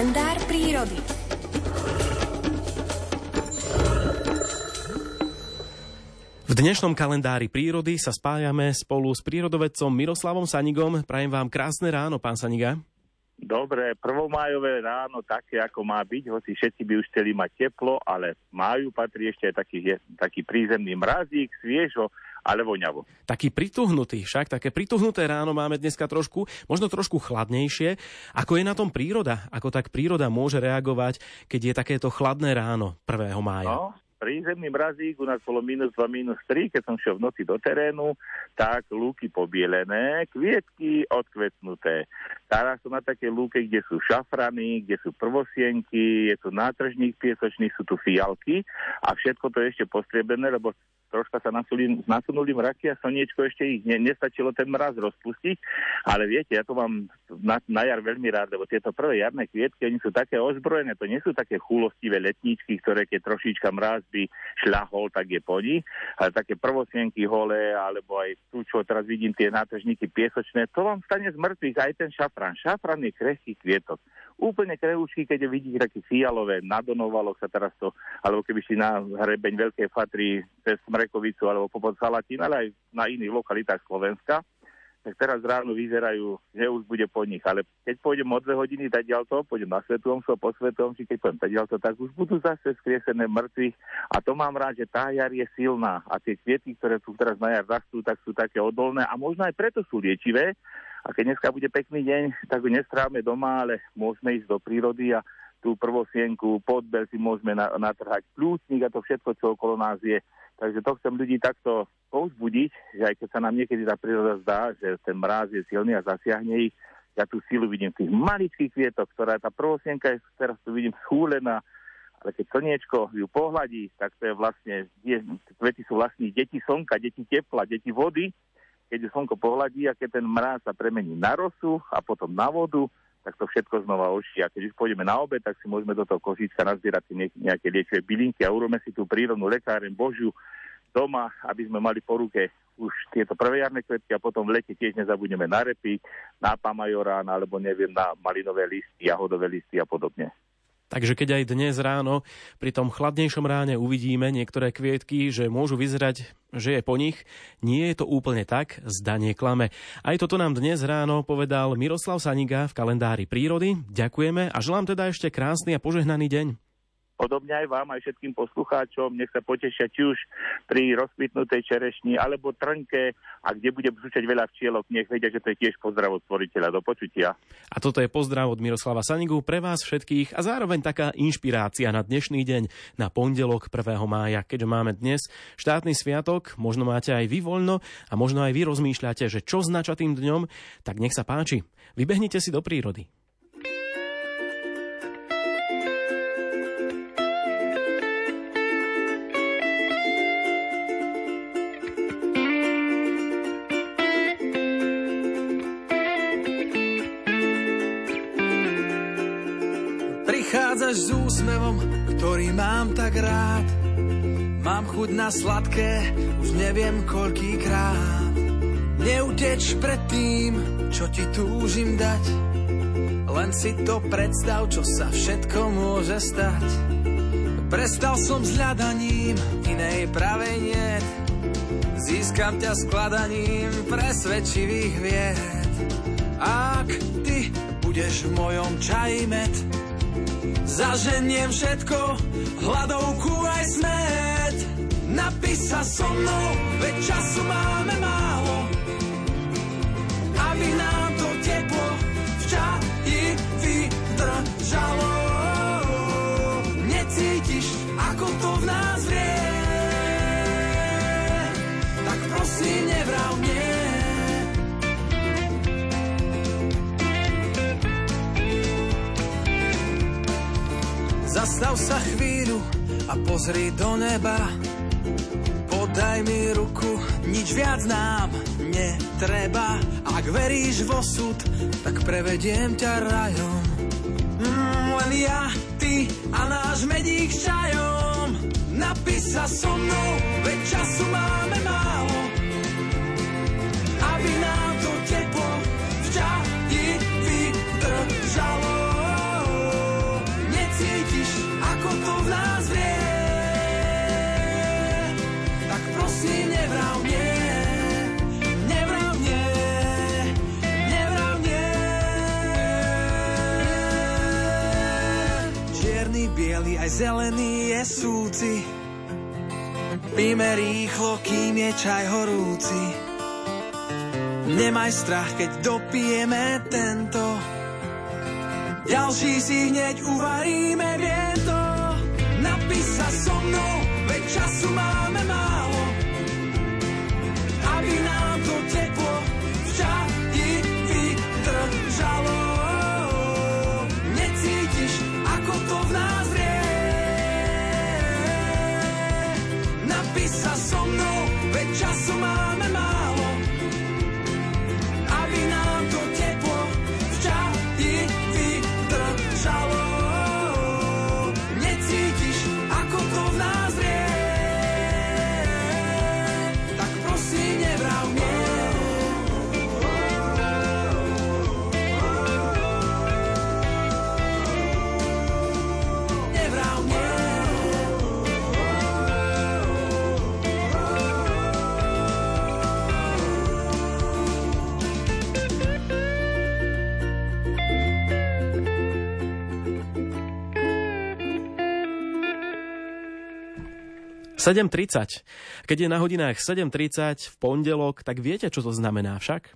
kalendár prírody. V dnešnom kalendári prírody sa spájame spolu s prírodovedcom Miroslavom Sanigom. Prajem vám krásne ráno, pán Saniga. Dobre, prvomájové ráno také, ako má byť, hoci všetci by už chceli mať teplo, ale máju patrí ešte aj taký, taký prízemný mrazík, sviežo, ale voňavo. Taký prituhnutý, však také prituhnuté ráno máme dneska trošku, možno trošku chladnejšie. Ako je na tom príroda? Ako tak príroda môže reagovať, keď je takéto chladné ráno 1. mája? No, prízemný mrazík, u nás bolo minus 2, minus 3, keď som šiel v noci do terénu, tak lúky pobielené, kvietky odkvetnuté. Teraz sú na také lúke, kde sú šafrany, kde sú prvosienky, je tu nátržník piesočný, sú tu fialky a všetko to je ešte postriebené, lebo troška sa nasunuli, nasunuli mraky a slniečko ešte ich ne, nestačilo ten mraz rozpustiť, ale viete, ja to mám na, na jar veľmi rád, lebo tieto prvé jarné kvietky, oni sú také ozbrojené, to nie sú také chulostivé letníčky, ktoré keď trošička mraz by šľahol, tak je po nich, ale také prvosienky holé, alebo aj tu, čo teraz vidím, tie nátržníky piesočné, to vám stane z mŕtvych aj ten šafran. Šafran je krehký kvietok úplne kreučky, keď vidíte také fialové, nadonovalo sa teraz to, alebo keby si na hrebeň Veľkej Fatry cez Smrekovicu alebo popod Salatín, ale aj na iných lokalitách Slovenska, tak teraz ráno vyzerajú, že už bude po nich. Ale keď pôjdem o dve hodiny to, pôjdem na Svetomstvo, po Svetomši, keď pôjdem to, tak už budú zase skriesené mŕtvych. A to mám rád, že tá jar je silná. A tie kviety, ktoré tu teraz na jar rastú, tak sú také odolné a možno aj preto sú liečivé, a keď dneska bude pekný deň, tak ho nestrávame doma, ale môžeme ísť do prírody a tú prvosienku, podbel si môžeme natrhať plúcnik a to všetko, čo okolo nás je. Takže to chcem ľudí takto povzbudiť, že aj keď sa nám niekedy tá príroda zdá, že ten mráz je silný a zasiahne ich, ja tú silu vidím v tých maličkých kvietoch, ktorá tá prvosienka je, teraz tu vidím schúlená, ale keď slniečko ju pohľadí, tak to je vlastne, kvety sú vlastne deti slnka, deti tepla, deti vody keď slnko pohľadí a keď ten mráz sa premení na rosu a potom na vodu, tak to všetko znova oží. A keď už pôjdeme na obed, tak si môžeme do toho kožička nazbierať nejaké liečivé bylinky a urobíme si tú prírodnú lekáren Božiu doma, aby sme mali po ruke už tieto prvé jarné kvetky a potom v lete tiež nezabudneme na repy, na pamajorán alebo neviem, na malinové listy, jahodové listy a podobne. Takže keď aj dnes ráno pri tom chladnejšom ráne uvidíme niektoré kvietky, že môžu vyzerať, že je po nich, nie je to úplne tak, zdanie klame. Aj toto nám dnes ráno povedal Miroslav Saniga v kalendári prírody. Ďakujeme a želám teda ešte krásny a požehnaný deň. Podobne aj vám, aj všetkým poslucháčom, nech sa potešia či už pri rozkvitnutej čerešni alebo trnke a kde bude zúčať veľa včielok, nech vedia, že to je tiež pozdrav od stvoriteľa. Do počutia. A toto je pozdrav od Miroslava Sanigu pre vás všetkých a zároveň taká inšpirácia na dnešný deň, na pondelok 1. mája, keďže máme dnes štátny sviatok, možno máte aj vy voľno a možno aj vy rozmýšľate, že čo znača tým dňom, tak nech sa páči. Vybehnite si do prírody. Prichádzaš s úsmevom, ktorý mám tak rád. Mám chuť na sladké, už neviem koľkýkrát. Neuteč pred tým, čo ti túžim dať. Len si to predstav, čo sa všetko môže stať. Prestal som s hľadaním, inej pravej niet. Získam ťa skladaním presvedčivých vied. Ak ty budeš v mojom čaji med, Zaženiem všetko, hladovku aj smet. Napíš sa so mnou, veď času máme málo. Zastav sa chvíľu a pozri do neba. Podaj mi ruku, nič viac nám netreba. Ak veríš v osud, tak prevediem ťa rajom. Mm, len ja, ty a náš medík s čajom. Napíš sa so mnou, veď času máme málo. Biely aj zelený je súci. Píme rýchlo, kým je čaj horúci. Nemaj strach, keď dopijeme tento. Ďalší si hneď uvaríme, viem to. Napí sa so mnou, veď času Napí sa so mnou, veď času máme málo. 7.30. Keď je na hodinách 7.30 v pondelok, tak viete, čo to znamená však?